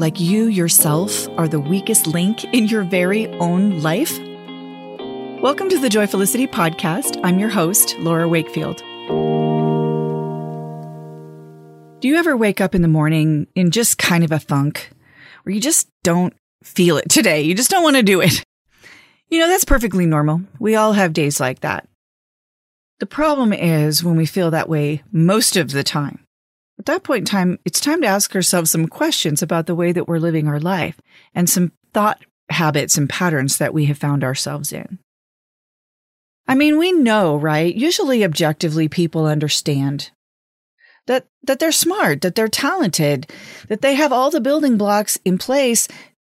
like you yourself are the weakest link in your very own life? Welcome to the Joyfulicity podcast. I'm your host, Laura Wakefield. Do you ever wake up in the morning in just kind of a funk where you just don't feel it today? You just don't want to do it. You know, that's perfectly normal. We all have days like that. The problem is when we feel that way most of the time. At that point in time, it's time to ask ourselves some questions about the way that we're living our life and some thought habits and patterns that we have found ourselves in. I mean, we know, right? Usually objectively people understand that that they're smart, that they're talented, that they have all the building blocks in place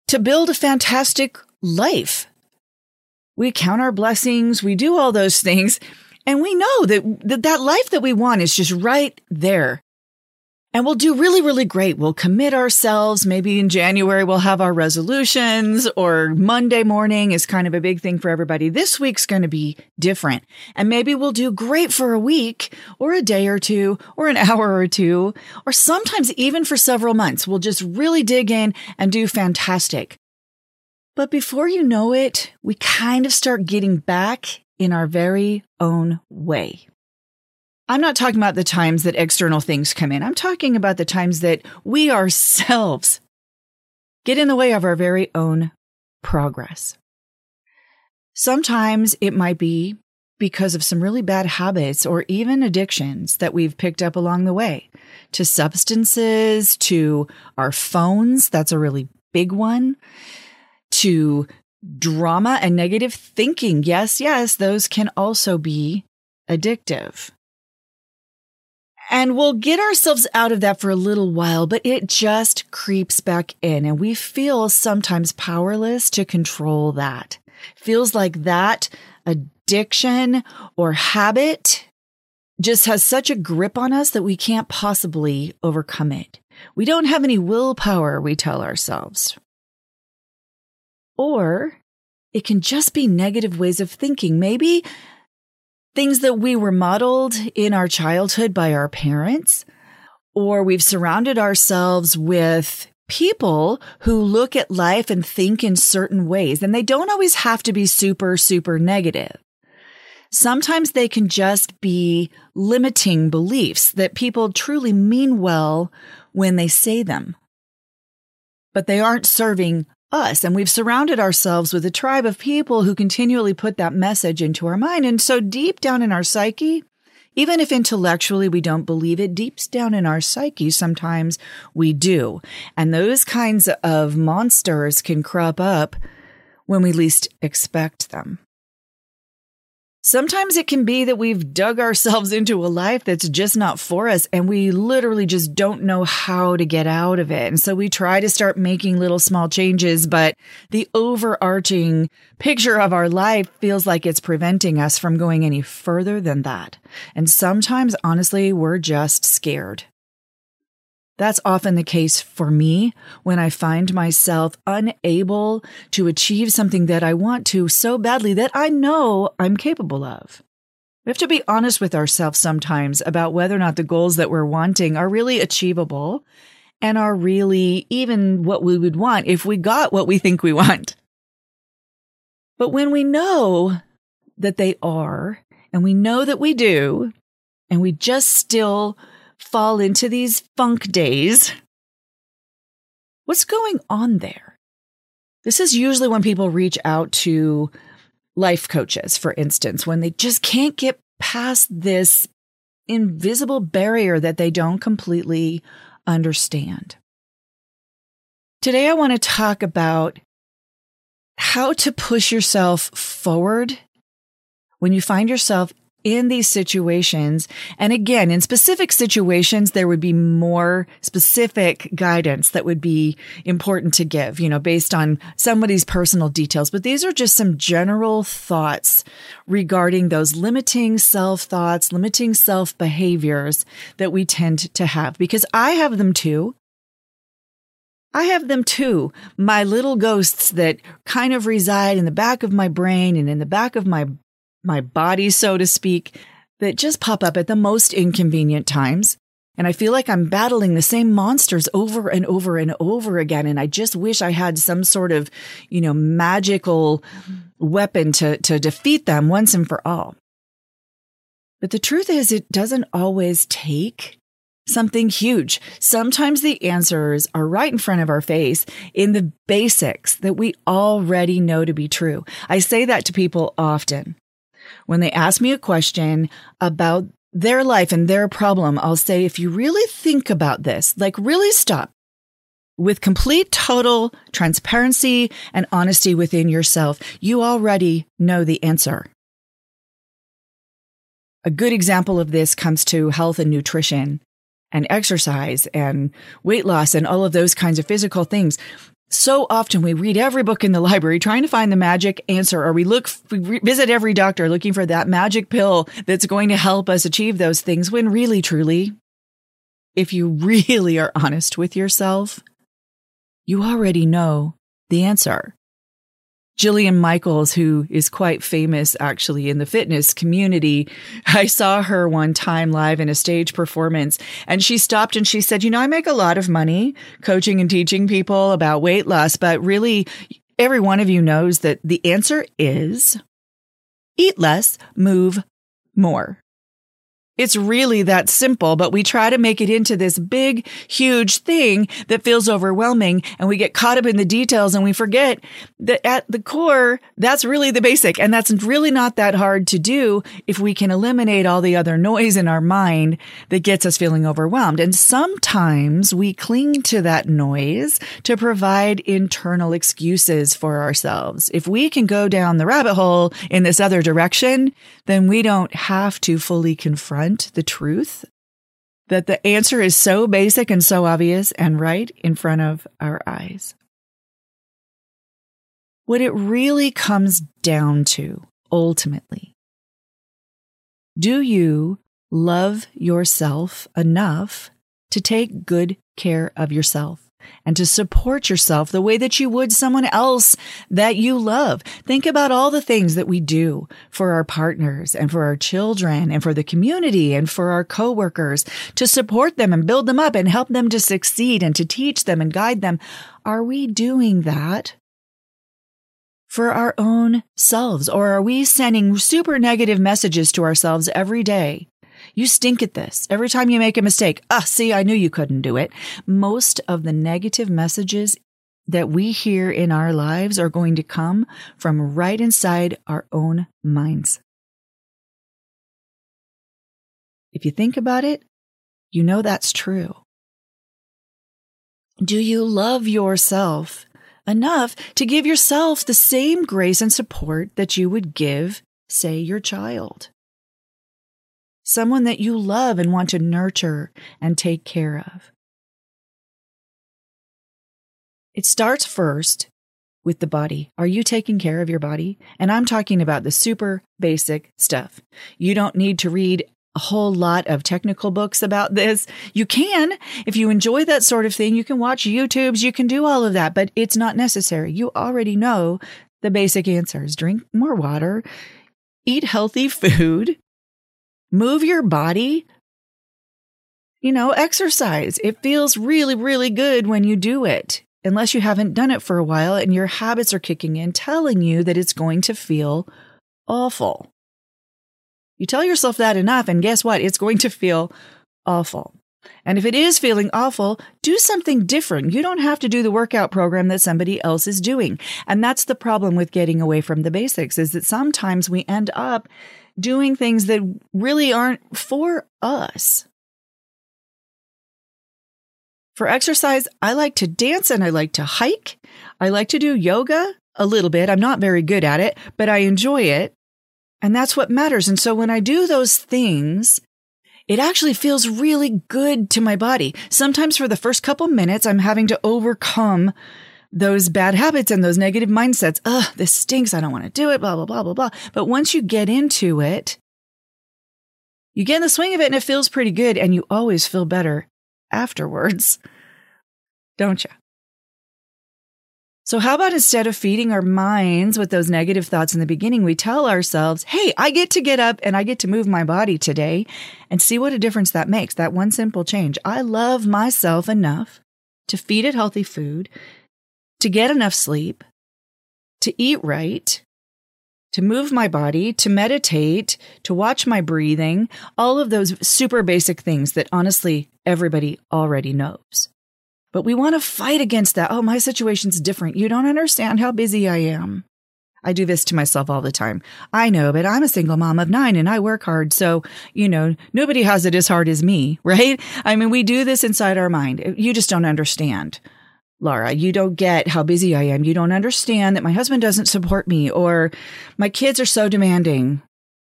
to build a fantastic life. We count our blessings, we do all those things, and we know that that, that life that we want is just right there and we'll do really, really great. We'll commit ourselves. Maybe in January, we'll have our resolutions or Monday morning is kind of a big thing for everybody. This week's going to be different. And maybe we'll do great for a week or a day or two or an hour or two, or sometimes even for several months. We'll just really dig in and do fantastic. But before you know it, we kind of start getting back in our very own way. I'm not talking about the times that external things come in. I'm talking about the times that we ourselves get in the way of our very own progress. Sometimes it might be because of some really bad habits or even addictions that we've picked up along the way to substances, to our phones. That's a really big one. To drama and negative thinking. Yes, yes, those can also be addictive. And we'll get ourselves out of that for a little while, but it just creeps back in and we feel sometimes powerless to control that. Feels like that addiction or habit just has such a grip on us that we can't possibly overcome it. We don't have any willpower, we tell ourselves. Or it can just be negative ways of thinking. Maybe things that we were modeled in our childhood by our parents, or we've surrounded ourselves with people who look at life and think in certain ways. And they don't always have to be super, super negative. Sometimes they can just be limiting beliefs that people truly mean well when they say them, but they aren't serving us. And we've surrounded ourselves with a tribe of people who continually put that message into our mind. And so deep down in our psyche, even if intellectually we don't believe it, deep down in our psyche, sometimes we do. And those kinds of monsters can crop up when we least expect them. Sometimes it can be that we've dug ourselves into a life that's just not for us and we literally just don't know how to get out of it. And so we try to start making little small changes, but the overarching picture of our life feels like it's preventing us from going any further than that. And sometimes, honestly, we're just scared. That's often the case for me when I find myself unable to achieve something that I want to so badly that I know I'm capable of. We have to be honest with ourselves sometimes about whether or not the goals that we're wanting are really achievable and are really even what we would want if we got what we think we want. But when we know that they are, and we know that we do, and we just still fall into these funk days. What's going on there? This is usually when people reach out to life coaches, for instance, when they just can't get past this invisible barrier that they don't completely understand. Today, I want to talk about how to push yourself forward when you find yourself in these situations. And again, in specific situations, there would be more specific guidance that would be important to give, you know, based on somebody's personal details. But these are just some general thoughts regarding those limiting self thoughts, limiting self behaviors that we tend to have because I have them too. I have them too. My little ghosts that kind of reside in the back of my brain and in the back of my my body, so to speak, that just pop up at the most inconvenient times. And I feel like I'm battling the same monsters over and over and over again. And I just wish I had some sort of, you know, magical weapon to, to defeat them once and for all. But the truth is, it doesn't always take something huge. Sometimes the answers are right in front of our face in the basics that we already know to be true. I say that to people often. When they ask me a question about their life and their problem, I'll say, if you really think about this, like really stop with complete total transparency and honesty within yourself, you already know the answer. A good example of this comes to health and nutrition and exercise and weight loss and all of those kinds of physical things. So often we read every book in the library trying to find the magic answer, or we look, we visit every doctor looking for that magic pill that's going to help us achieve those things when really, truly, if you really are honest with yourself, you already know the answer. Jillian Michaels, who is quite famous actually in the fitness community. I saw her one time live in a stage performance and she stopped and she said, you know, I make a lot of money coaching and teaching people about weight loss, but really every one of you knows that the answer is eat less, move more. It's really that simple, but we try to make it into this big, huge thing that feels overwhelming and we get caught up in the details and we forget that at the core, that's really the basic. And that's really not that hard to do if we can eliminate all the other noise in our mind that gets us feeling overwhelmed. And sometimes we cling to that noise to provide internal excuses for ourselves. If we can go down the rabbit hole in this other direction, then we don't have to fully confront confront the truth that the answer is so basic and so obvious and right in front of our eyes. What it really comes down to, ultimately, do you love yourself enough to take good care of yourself? And to support yourself the way that you would someone else that you love. Think about all the things that we do for our partners and for our children and for the community and for our coworkers to support them and build them up and help them to succeed and to teach them and guide them. Are we doing that? For our own selves, or are we sending super negative messages to ourselves every day you stink at this. Every time you make a mistake, ah, see, I knew you couldn't do it. Most of the negative messages that we hear in our lives are going to come from right inside our own minds. If you think about it, you know that's true. Do you love yourself enough to give yourself the same grace and support that you would give, say, your child? Someone that you love and want to nurture and take care of. It starts first with the body. Are you taking care of your body? And I'm talking about the super basic stuff. You don't need to read a whole lot of technical books about this. You can, if you enjoy that sort of thing, you can watch YouTubes, you can do all of that, but it's not necessary. You already know the basic answers. Drink more water, eat healthy food, move your body. You know, exercise. It feels really, really good when you do it, unless you haven't done it for a while and your habits are kicking in, telling you that it's going to feel awful. You tell yourself that enough, and guess what? It's going to feel awful. And if it is feeling awful, do something different. You don't have to do the workout program that somebody else is doing. And that's the problem with getting away from the basics is that sometimes we end up doing things that really aren't for us. For exercise, I like to dance and I like to hike. I like to do yoga a little bit. I'm not very good at it, but I enjoy it. And that's what matters. And so when I do those things, it actually feels really good to my body. Sometimes for the first couple minutes, I'm having to overcome those bad habits and those negative mindsets. Ugh, this stinks. I don't want to do it, blah, blah, blah, blah, blah. But once you get into it, you get in the swing of it and it feels pretty good. And you always feel better afterwards, don't you? So, how about instead of feeding our minds with those negative thoughts in the beginning, we tell ourselves, hey, I get to get up and I get to move my body today and see what a difference that makes. That one simple change. I love myself enough to feed it healthy food, to get enough sleep, to eat right, to move my body, to meditate, to watch my breathing, all of those super basic things that honestly everybody already knows. But we want to fight against that. Oh, my situation's different. You don't understand how busy I am. I do this to myself all the time. I know, but I'm a single mom of nine and I work hard. So, you know, nobody has it as hard as me, right? I mean, we do this inside our mind. You just don't understand. Laura, you don't get how busy I am. You don't understand that my husband doesn't support me or my kids are so demanding.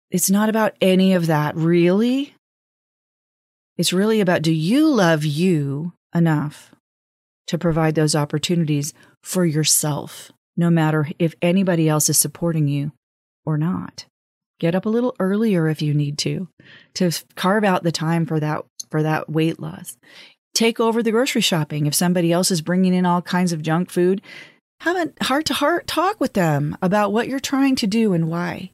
It's not about any of that, really. It's really about do you love you enough to provide those opportunities for yourself, no matter if anybody else is supporting you or not. Get up a little earlier if you need to, to carve out the time for that, for that weight loss. Take over the grocery shopping. If somebody else is bringing in all kinds of junk food, have a heart to heart talk with them about what you're trying to do and why.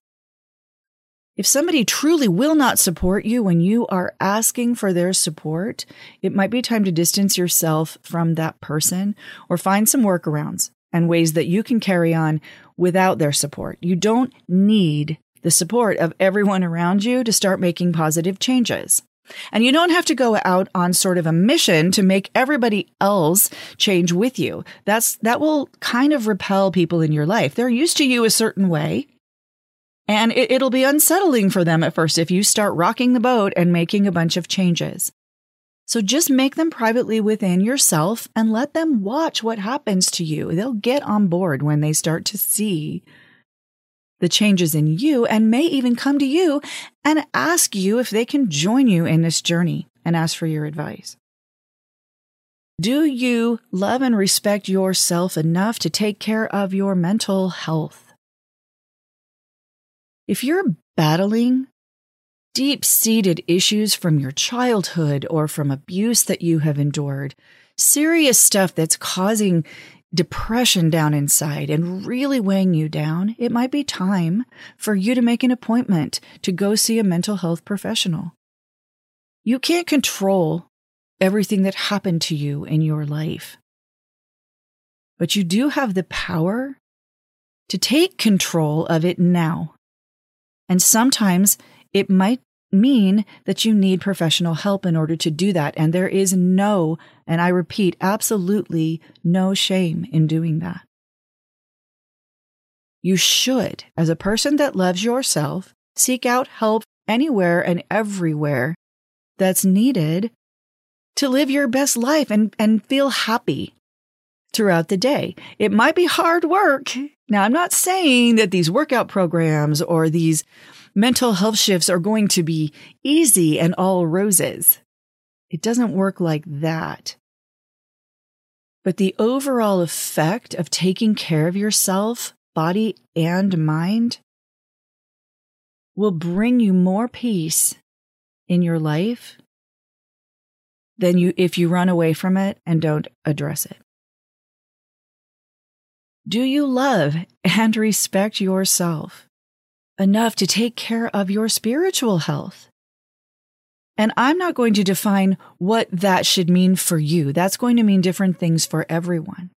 If somebody truly will not support you when you are asking for their support, it might be time to distance yourself from that person or find some workarounds and ways that you can carry on without their support. You don't need the support of everyone around you to start making positive changes. And you don't have to go out on sort of a mission to make everybody else change with you. That's, that will kind of repel people in your life. They're used to you a certain way. And it, will be unsettling for them at first if you start rocking the boat and making a bunch of changes. So just make them privately within yourself and let them watch what happens to you. They'll get on board when they start to see the changes in you and may even come to you and ask you if they can join you in this journey and ask for your advice. Do you love and respect yourself enough to take care of your mental health? If you're battling deep seated issues from your childhood or from abuse that you have endured, serious stuff that's causing depression down inside and really weighing you down, it might be time for you to make an appointment to go see a mental health professional. You can't control everything that happened to you in your life, but you do have the power to take control of it now. And sometimes it might mean that you need professional help in order to do that. And there is no, and I repeat, absolutely no shame in doing that. You should, as a person that loves yourself, seek out help anywhere and everywhere that's needed to live your best life and, and feel happy throughout the day. It might be hard work. Now, I'm not saying that these workout programs or these mental health shifts are going to be easy and all roses. It doesn't work like that. But the overall effect of taking care of yourself, body and mind, will bring you more peace in your life than you if you run away from it and don't address it. Do you love and respect yourself enough to take care of your spiritual health? And I'm not going to define what that should mean for you. That's going to mean different things for everyone.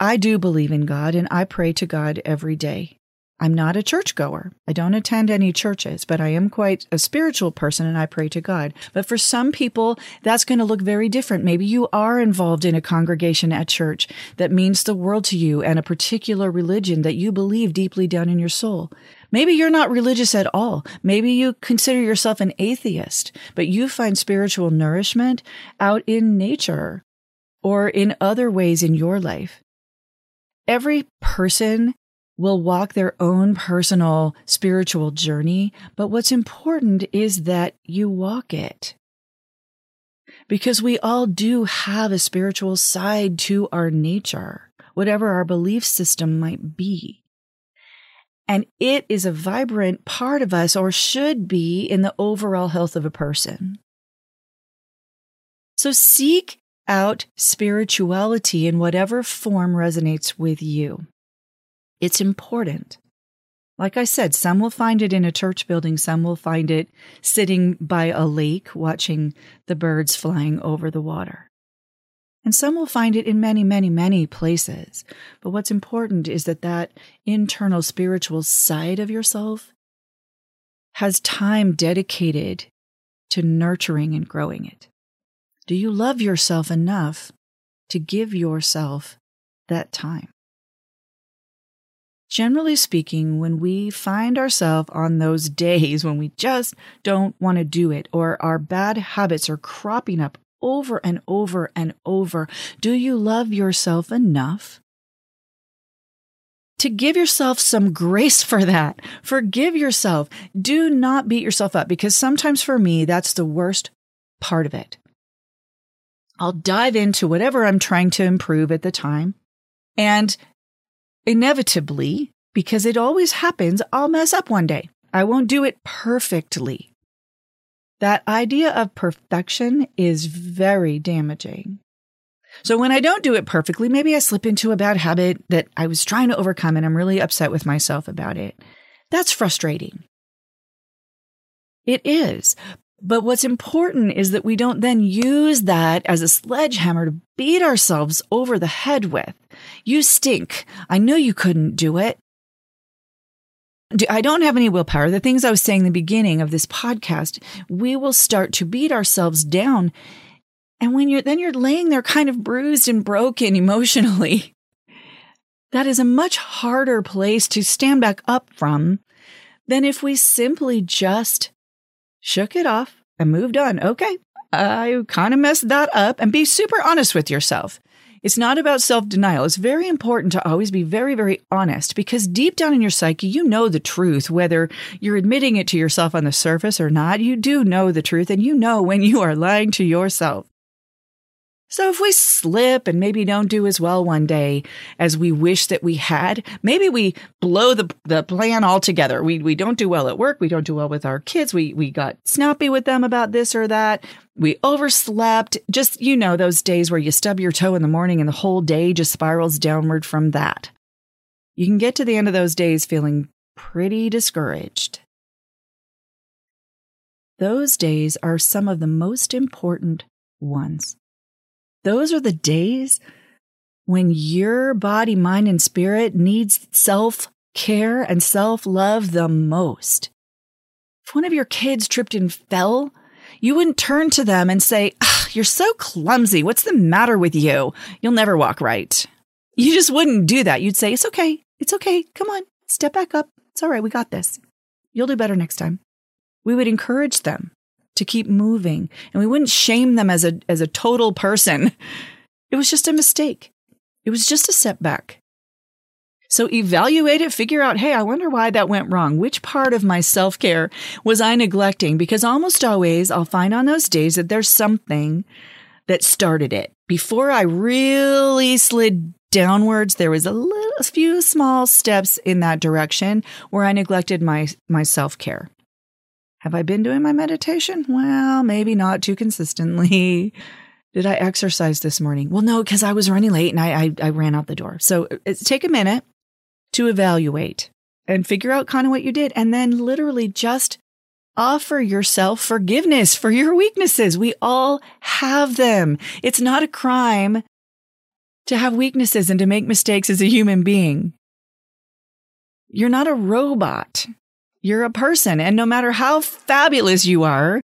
I do believe in God and I pray to God every day. I'm not a churchgoer. I don't attend any churches, but I am quite a spiritual person and I pray to God. But for some people, that's going to look very different. Maybe you are involved in a congregation at church that means the world to you and a particular religion that you believe deeply down in your soul. Maybe you're not religious at all. Maybe you consider yourself an atheist, but you find spiritual nourishment out in nature or in other ways in your life. Every person will walk their own personal spiritual journey, but what's important is that you walk it. Because we all do have a spiritual side to our nature, whatever our belief system might be. And it is a vibrant part of us, or should be, in the overall health of a person. So seek out spirituality in whatever form resonates with you. It's important. Like I said, some will find it in a church building, some will find it sitting by a lake watching the birds flying over the water. And some will find it in many, many, many places. But what's important is that that internal spiritual side of yourself has time dedicated to nurturing and growing it. Do you love yourself enough to give yourself that time? Generally speaking, when we find ourselves on those days when we just don't want to do it or our bad habits are cropping up over and over and over, do you love yourself enough to give yourself some grace for that. Forgive yourself. Do not beat yourself up because sometimes for me, that's the worst part of it. I'll dive into whatever I'm trying to improve at the time. And inevitably, because it always happens, I'll mess up one day. I won't do it perfectly. That idea of perfection is very damaging. So when I don't do it perfectly, maybe I slip into a bad habit that I was trying to overcome and I'm really upset with myself about it. That's frustrating. It is. But what's important is that we don't then use that as a sledgehammer to beat ourselves over the head with. You stink. I know you couldn't do it. I don't have any willpower. The things I was saying in the beginning of this podcast, we will start to beat ourselves down. And when you're, then you're laying there kind of bruised and broken emotionally. That is a much harder place to stand back up from than if we simply just shook it off and moved on. Okay, I kind of messed that up and be super honest with yourself. It's not about self denial. It's very important to always be very, very honest because deep down in your psyche, you know the truth, whether you're admitting it to yourself on the surface or not. You do know the truth and you know when you are lying to yourself. So if we slip and maybe don't do as well one day as we wish that we had, maybe we blow the, the plan altogether. We, we don't do well at work. We don't do well with our kids. We, we got snappy with them about this or that. We overslept. Just, you know, those days where you stub your toe in the morning and the whole day just spirals downward from that. You can get to the end of those days feeling pretty discouraged. Those days are some of the most important ones. Those are the days when your body, mind, and spirit needs self care and self love the most. If one of your kids tripped and fell, you wouldn't turn to them and say, ah, You're so clumsy. What's the matter with you? You'll never walk right. You just wouldn't do that. You'd say, It's okay. It's okay. Come on. Step back up. It's all right. We got this. You'll do better next time. We would encourage them to keep moving and we wouldn't shame them as a as a total person. It was just a mistake. It was just a setback. So evaluate it, figure out, hey, I wonder why that went wrong. Which part of my self care was I neglecting? Because almost always I'll find on those days that there's something that started it. Before I really slid downwards, there was a little, a few small steps in that direction where I neglected my, my self care. Have I been doing my meditation? Well, maybe not too consistently. Did I exercise this morning? Well, no, because I was running late and I, I, I ran out the door. So uh, take a minute to evaluate and figure out kind of what you did. And then literally just offer yourself forgiveness for your weaknesses. We all have them. It's not a crime to have weaknesses and to make mistakes as a human being. You're not a robot. You're a person. And no matter how fabulous you are,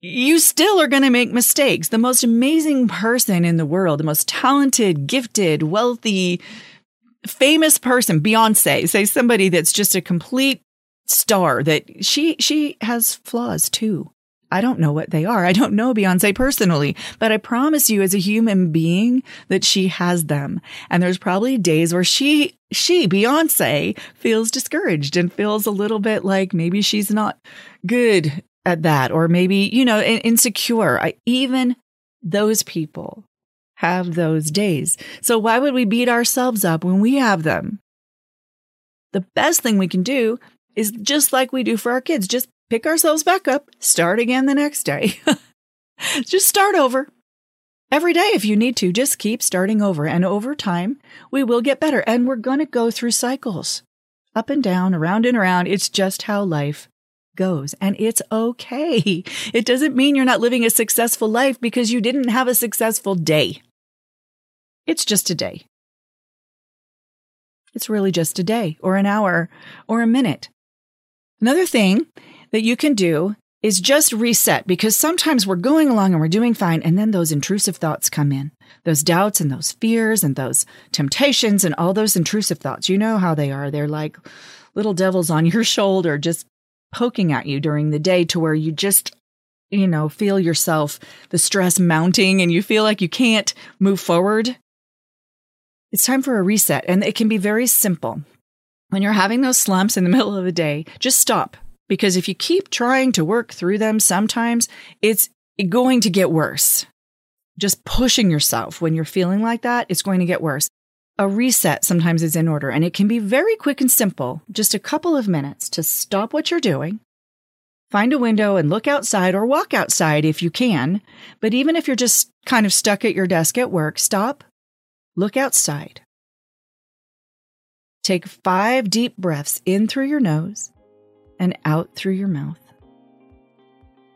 you still are going to make mistakes. The most amazing person in the world, the most talented, gifted, wealthy, famous person, Beyonce, say somebody that's just a complete star that she she has flaws too. I don't know what they are. I don't know Beyonce personally, but I promise you as a human being that she has them. And there's probably days where she, she, Beyonce feels discouraged and feels a little bit like maybe she's not good at that or maybe, you know, insecure. I, even those people have those days. So why would we beat ourselves up when we have them? The best thing we can do is just like we do for our kids. Just pick ourselves back up, start again the next day. Just start over. Every day if you need to. Just keep starting over. And over time, we will get better. And we're going to go through cycles up and down, around and around. It's just how life goes. And it's okay. It doesn't mean you're not living a successful life because you didn't have a successful day. It's just a day. It's really just a day or an hour or a minute. Another thing that you can do is just reset because sometimes we're going along and we're doing fine. And then those intrusive thoughts come in, those doubts and those fears and those temptations and all those intrusive thoughts. You know how they are. They're like little devils on your shoulder, just poking at you during the day to where you just, you know, feel yourself, the stress mounting and you feel like you can't move forward. It's time for a reset. And it can be very simple. When you're having those slumps in the middle of the day, just stop because if you keep trying to work through them, sometimes it's going to get worse. Just pushing yourself when you're feeling like that, it's going to get worse. A reset sometimes is in order, and it can be very quick and simple. Just a couple of minutes to stop what you're doing, find a window and look outside or walk outside if you can. But even if you're just kind of stuck at your desk at work, stop, look outside. Take five deep breaths in through your nose and out through your mouth.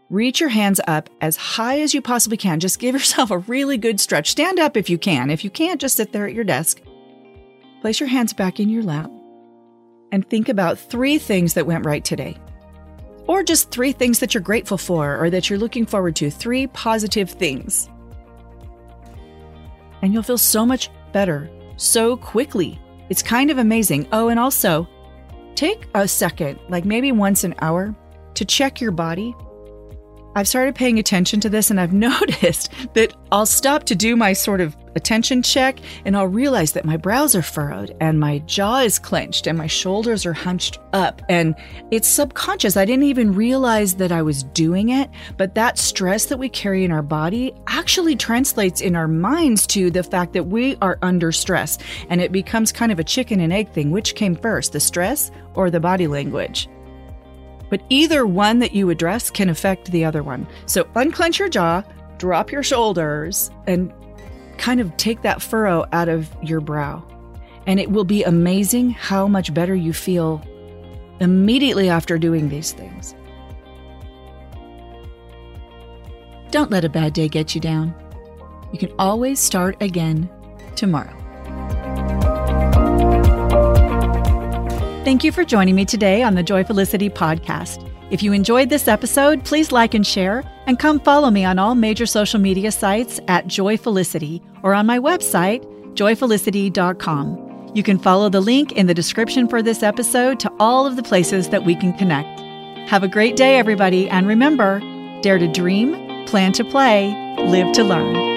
Reach your hands up as high as you possibly can. Just give yourself a really good stretch. Stand up if you can. If you can't, just sit there at your desk. Place your hands back in your lap and think about three things that went right today. Or just three things that you're grateful for or that you're looking forward to. Three positive things. And you'll feel so much better so quickly. It's kind of amazing. Oh, and also, Take a second, like maybe once an hour, to check your body. I've started paying attention to this and I've noticed that I'll stop to do my sort of attention check and I'll realize that my brows are furrowed and my jaw is clenched and my shoulders are hunched up. And it's subconscious. I didn't even realize that I was doing it. But that stress that we carry in our body actually translates in our minds to the fact that we are under stress. And it becomes kind of a chicken and egg thing. Which came first, the stress or the body language? But either one that you address can affect the other one. So unclench your jaw, drop your shoulders, and kind of take that furrow out of your brow. And it will be amazing how much better you feel immediately after doing these things. Don't let a bad day get you down. You can always start again tomorrow. Thank you for joining me today on the Joyfulicity podcast. If you enjoyed this episode, please like and share, and come follow me on all major social media sites at Joyfulicity or on my website, joyfulicity.com. You can follow the link in the description for this episode to all of the places that we can connect. Have a great day, everybody, and remember dare to dream, plan to play, live to learn.